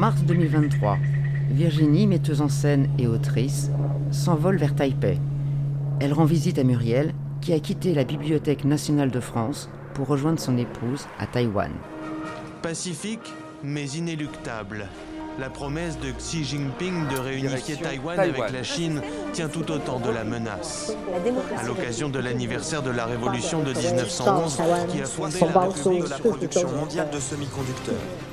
mars 2023, Virginie, metteuse en scène et autrice, s'envole vers Taipei. Elle rend visite à Muriel, qui a quitté la Bibliothèque nationale de France pour rejoindre son épouse à Taïwan. Pacifique, mais inéluctable. La promesse de Xi Jinping de réunifier Taïwan, avec la Chine tient tout autant de la menace. À l'occasion de l'anniversaire de la révolution de 1911, qui a fondé la République de la production mondiale de semi-conducteurs.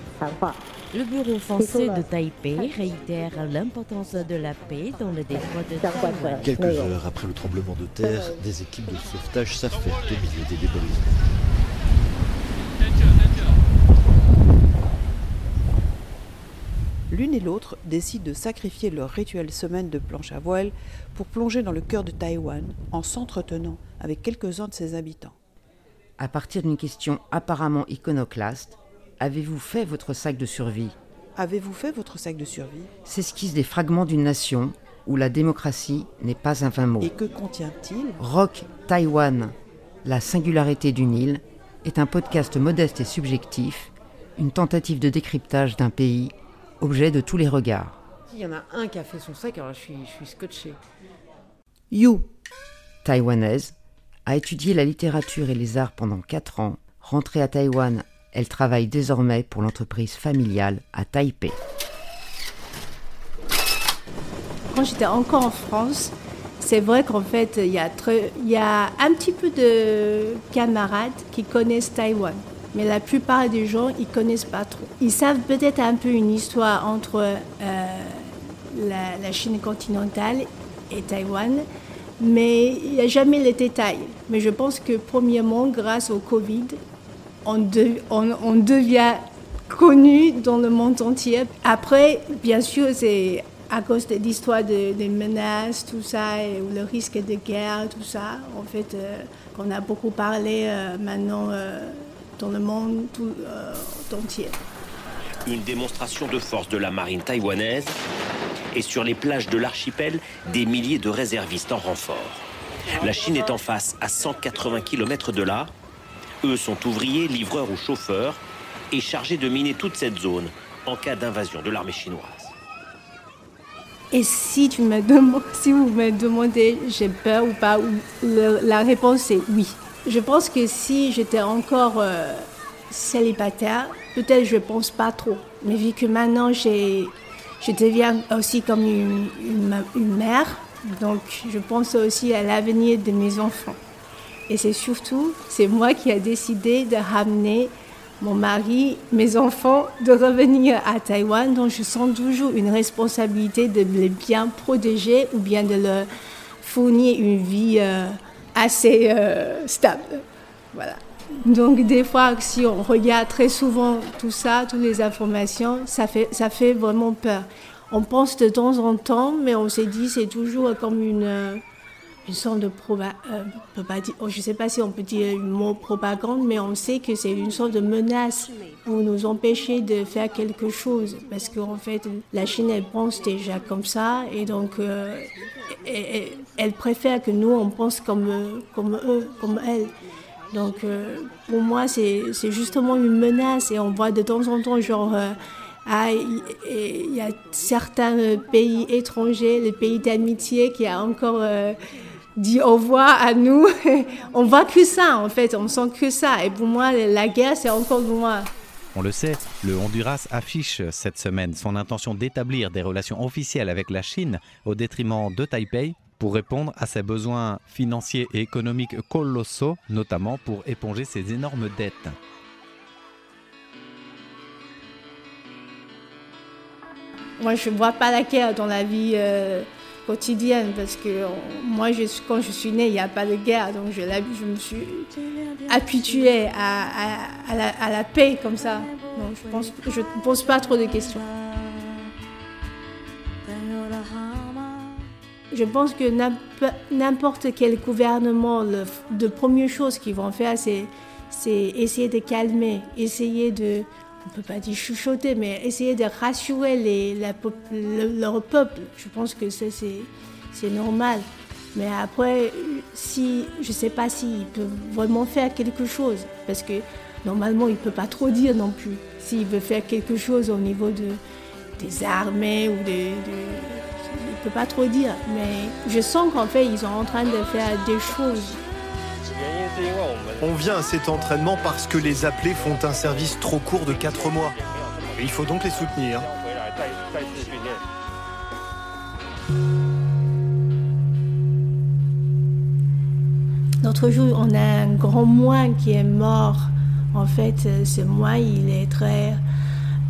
Le bureau français de Taipei réitère l'importance de la paix dans le détroit de Taïwan. Quelques heures après le tremblement de terre, des équipes de sauvetage s'affairent au milieu des débris. L'une et l'autre décident de sacrifier leur rituelle semaine de planche à voile pour plonger dans le cœur de Taïwan en s'entretenant avec quelques-uns de ses habitants. À partir d'une question apparemment iconoclaste, avez-vous fait votre sac de survie? Avez-vous fait votre sac de survie? S'esquissent des fragments d'une nation où la démocratie n'est pas un vain mot. Et que contient-il? Rock Taïwan, la singularité d'une île, est un podcast modeste et subjectif, une tentative de décryptage d'un pays objet de tous les regards. Il y en a un qui a fait son sac, alors je suis, je suis scotché. You, Taïwanaise, a étudié la littérature et les arts pendant 4 ans. Rentrée à Taïwan, elle travaille désormais pour l'entreprise familiale à Taipei. Quand j'étais encore en France, c'est vrai qu'en fait, il y, a un petit peu de camarades qui connaissent Taïwan. Mais la plupart des gens, ils connaissent pas trop. Ils savent peut-être un peu une histoire entre euh, la, la Chine continentale et Taïwan, mais il n'y a jamais les détails. Mais je pense que premièrement, grâce au Covid, on, de- on- on devient connu dans le monde entier. Après, bien sûr, c'est à cause de l'histoire de- des menaces, tout ça, et le risque de guerre, tout ça, en fait, euh, qu'on a beaucoup parlé euh, maintenant euh, dans le monde tout entier. Une démonstration de force de la marine taïwanaise et sur les plages de l'archipel, des milliers de réservistes en renfort. La Chine est en face à 180 km de là. Eux sont ouvriers, livreurs ou chauffeurs et chargés de miner toute cette zone en cas d'invasion de l'armée chinoise. Et si, tu me demandes, si vous me demandez j'ai peur ou pas, la réponse est oui. Je pense que si j'étais encore euh, célibataire, peut-être je pense pas trop. Mais vu que maintenant je deviens aussi comme une mère, donc je pense aussi à l'avenir de mes enfants. Et c'est surtout, c'est moi qui ai décidé de ramener mon mari, mes enfants, de revenir à Taïwan. Donc je sens toujours une responsabilité de les bien protéger ou bien de leur fournir une vie euh, assez euh, stable. Voilà. Donc des fois, si on regarde très souvent tout ça, toutes les informations, ça fait, ça fait vraiment peur. On pense de temps en temps, mais on s'est dit c'est toujours comme une, euh, une sorte de euh, oh, je ne sais pas si on peut dire le mot propagande, mais on sait que c'est une sorte de menace pour nous empêcher de faire quelque chose. Parce qu'en fait, la Chine, elle pense déjà comme ça, et donc euh, elle préfère que nous, on pense comme, euh, comme eux, comme elle. Donc pour moi, c'est justement une menace, et on voit de temps en temps, genre... ah, il y a certains pays étrangers, les pays d'amitié, qui a encore dit au revoir à nous. on voit que ça, en fait, on sent que ça. Et pour moi, la guerre, c'est encore loin. On le sait, le Honduras affiche cette semaine son intention d'établir des relations officielles avec la Chine au détriment de Taipei pour répondre à ses besoins financiers et économiques colossaux, notamment pour éponger ses énormes dettes. Moi, je ne vois pas la guerre dans la vie euh, parce que euh, moi, quand je suis née, il n'y a pas de guerre. Donc, je, me suis habituée à, la, paix comme ça. Donc, je pense, ne pose pas trop de questions. Je pense que n'imp- n'importe quel gouvernement, le, de première chose qu'ils vont faire, c'est essayer de calmer, essayer de, on peut pas dire chuchoter, mais essayer de rassurer leur peuple. Je pense que ça, c'est normal. Mais après, si, je ne sais pas s'ils peuvent vraiment faire quelque chose, parce que normalement, il ne peut pas trop dire non plus. S'il veut faire quelque chose au niveau de, des armées ou des, je ne peux pas trop dire, mais je sens qu'en fait ils sont en train de faire des choses. On vient à cet entraînement parce que les appelés font un service trop court de 4 mois. Il faut donc les soutenir. L'autre jour, on a un grand moine qui est mort. En fait, ce moine, il est très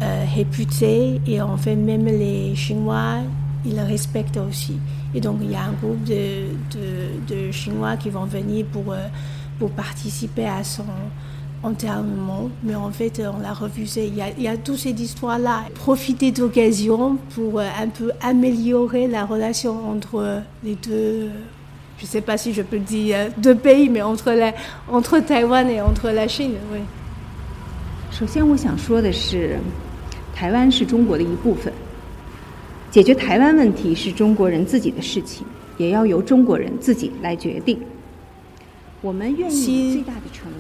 euh, réputé et en fait, même les Chinois, ils le respectent aussi. Et donc, il y a un groupe de, de, Chinois qui vont venir pour, euh, pour participer à son enterrement. Mais en fait, on l'a refusé. Il y a, il y a toutes ces histoires-là. Profiter d'occasion pour euh, un peu améliorer la relation entre les deux je ne sais pas si je peux dire euh, deux pays, mais entre, la, entre Taïwan et entre la Chine, oui. 首先，我想说的是，台湾是中国的一部分。解决台湾问题是中国人自己的事情，也要由中国人自己来决定。 Si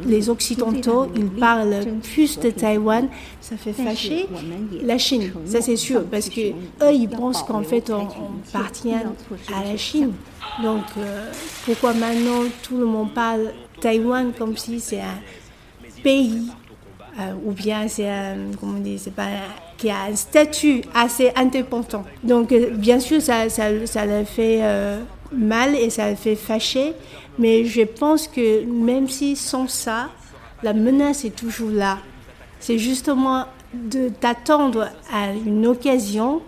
les Occidentaux ils parlent plus de Taïwan, ça fait fâcher la Chine, ça c'est sûr, parce que eux ils pensent qu'en fait on, appartient à la Chine. Donc euh, pourquoi maintenant tout le monde parle Taïwan comme si c'est un pays euh, ou bien c'est un, comment dit, c'est pas qui a un statut assez indépendant. Donc euh, bien sûr ça, ça, ça le fait mal et ça fait fâcher. Mais je pense que même si sans ça, la menace est toujours là. C'est justement d'attendre à une occasion,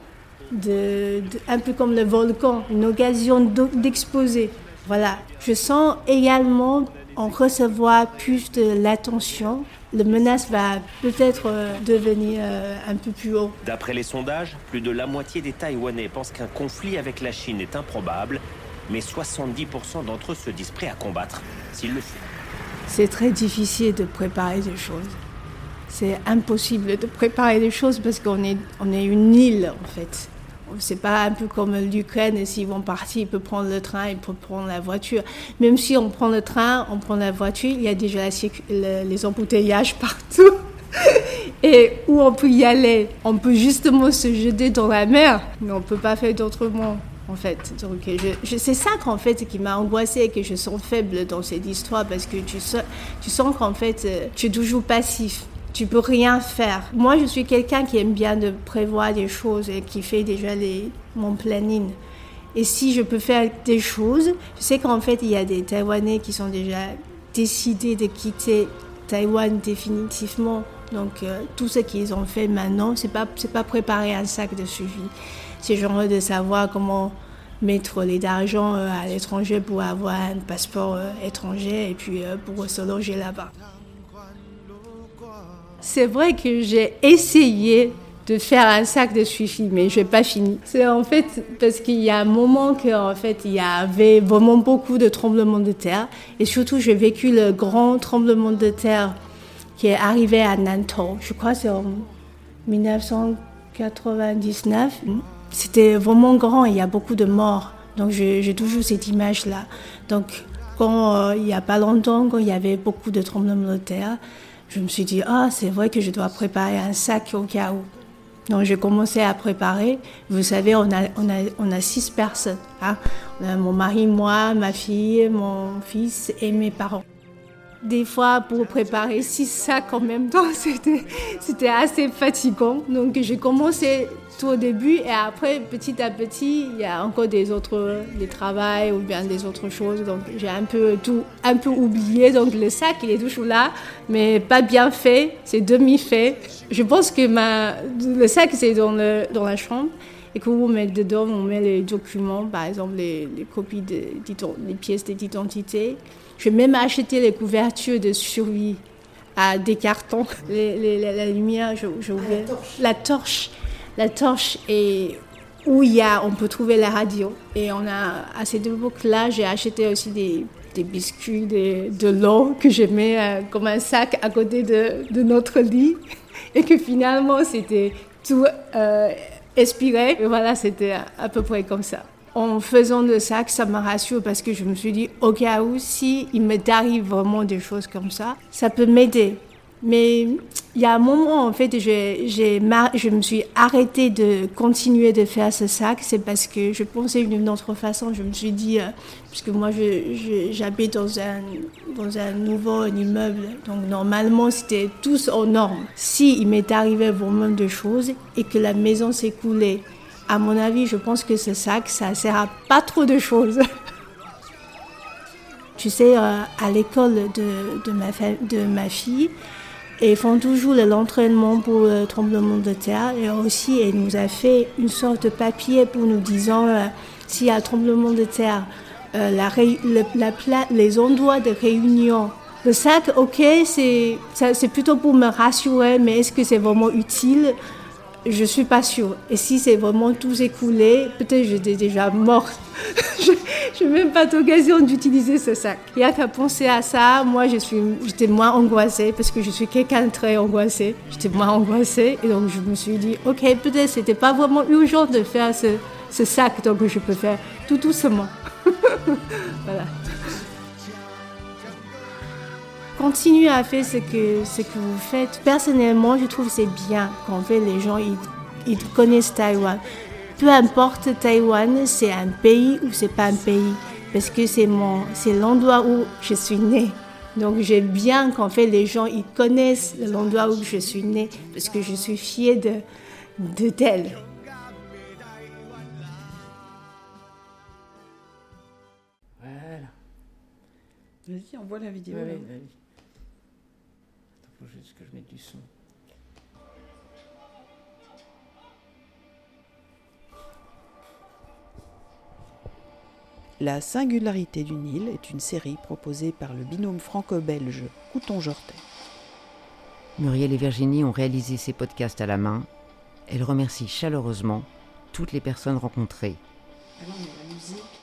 de, un peu comme le volcan, une occasion d'exposer. Voilà. Je sens également en recevoir plus de l'attention, la menace va peut-être euh, devenir euh, un peu plus haut. D'après les sondages, plus de la moitié des Taïwanais pensent qu'un conflit avec la Chine est improbable mais 70% d'entre eux se disent prêts à combattre s'il le faut. C'est très difficile de préparer des choses. C'est impossible de préparer des choses parce qu'on est, on est une île en fait. C'est pas un peu comme l'Ukraine, s'ils vont partir, ils peuvent prendre le train, ils peuvent prendre la voiture. Même si on prend le train, on prend la voiture, il y a déjà les embouteillages partout. Et où on peut y aller? On peut justement se jeter dans la mer, mais on ne peut pas faire d'autrement en fait. Donc, je, c'est ça qu'en fait qui m'a angoissée, que je sens faible dans cette histoire parce que tu, tu sens qu'en fait euh, tu es toujours passif. Tu peux rien faire. Moi, je suis quelqu'un qui aime bien de prévoir des choses et qui fait déjà les, mon planning. Et si je peux faire des choses, je sais qu'en fait, il y a des Taïwanais qui sont déjà décidés de quitter Taïwan définitivement. Donc, euh, tout ce qu'ils ont fait maintenant, c'est pas, pas préparer un sac de suivi c'est genre de savoir comment mettre les d'argent euh, à l'étranger pour avoir un passeport euh, étranger et puis pour se loger là-bas. C'est vrai que j'ai essayé de faire un sac de suivi, mais je n'ai pas fini. C'est en fait parce qu'il y a un moment qu'en fait il y avait vraiment beaucoup de tremblements de terre et surtout j'ai vécu le grand tremblement de terre qui est arrivé à Nantou. Je crois que c'est en 1999 c'était vraiment grand, il y a beaucoup de morts. Donc j'ai toujours cette image-là. Donc quand euh, il n'y a pas longtemps, quand il y avait beaucoup de tremblements de terre, je me suis dit, ah, c'est vrai que je dois préparer un sac au cas où. Donc j'ai commencé à préparer. Vous savez, on a, on a, on a six personnes. Hein. mon mari, moi, ma fille, mon fils et mes parents. Des fois, pour préparer six sacs en même temps, c'était assez fatigant. Donc j'ai commencé au début et après, petit à petit, il y a encore des autres, des travails ou bien des autres choses. Donc j'ai un peu tout, un peu oublié. Donc le sac, il est toujours là, mais pas bien fait. C'est demi-fait. Je pense que ma, le sac, c'est dans, le, dans la chambre. Et que vous mettez dedans, on met les documents, par exemple les, copies, de, pièces d'identité. Je vais même acheter les couvertures de survie à des cartons. Les, la lumière, je, je la torche la torche et où il y a, on peut trouver la radio. Et on a, à cette époque-là, j'ai acheté aussi des, des biscuits, de l'eau que je mets euh, comme un sac à côté de, de, notre lit. Et que finalement, c'était tout euh, expiré. Et voilà, c'était à peu près comme ça. En faisant le sac, ça me rassure parce que je me suis dit, au cas où, si il m'arrive vraiment des choses comme ça, ça peut m'aider Mais il y a un moment, en fait, je me suis arrêtée de continuer de faire ce sac. C'est parce que je pensais d'une autre façon. Je me suis dit, euh, puisque moi, j'habite dans un, nouveau immeuble, donc normalement, c'était tous aux normes. Si il m'est arrivé vraiment de choses et que la maison s'écoulait, à mon avis, je pense que ce sac, ça sert à pas trop de choses. tu sais, euh, à l'école de, de, ma, fille, ils font toujours l'entraînement pour le tremblement de terre. Et aussi, elle nous a fait une sorte de papier pour nous disant euh, s'il y a un tremblement de terre, euh, les endroits de réunion. Le sac, ok, c'est plutôt pour me rassurer, mais est-ce que c'est vraiment utile? Je suis pas sûre. Et si c'est vraiment tout écoulé, peut-être j'étais déjà morte. je n'ai même pas d'occasion d'utiliser ce sac. Il n'y a qu'à penser à ça. Moi, j'étais moins angoissée parce que je suis quelqu'un de très angoissé. J'étais moins angoissée et donc je me suis dit, ok, peut-être c'était pas vraiment urgent de faire ce sac, donc je peux faire tout doucement. Continuez à faire ce que, ce que vous faites. Personnellement, je trouve c'est bien qu'en fait les gens ils, ils connaissent Taïwan. Peu importe Taïwan, c'est un pays ou c'est pas un pays, parce que c'est mon, c'est l'endroit où je suis née. Donc j'aime bien qu'en fait les gens ils connaissent l'endroit où je suis née, parce que je suis fière de de d'elle. Voilà. Vas-y, on voit la vidéo. Faut juste que je mette du son. La singularité du Nil est une série proposée par le binôme franco-belge Couton-Jortet. Muriel et Virginie ont réalisé ces podcasts à la main. Elles remercient chaleureusement toutes les personnes rencontrées. Alors, la musique.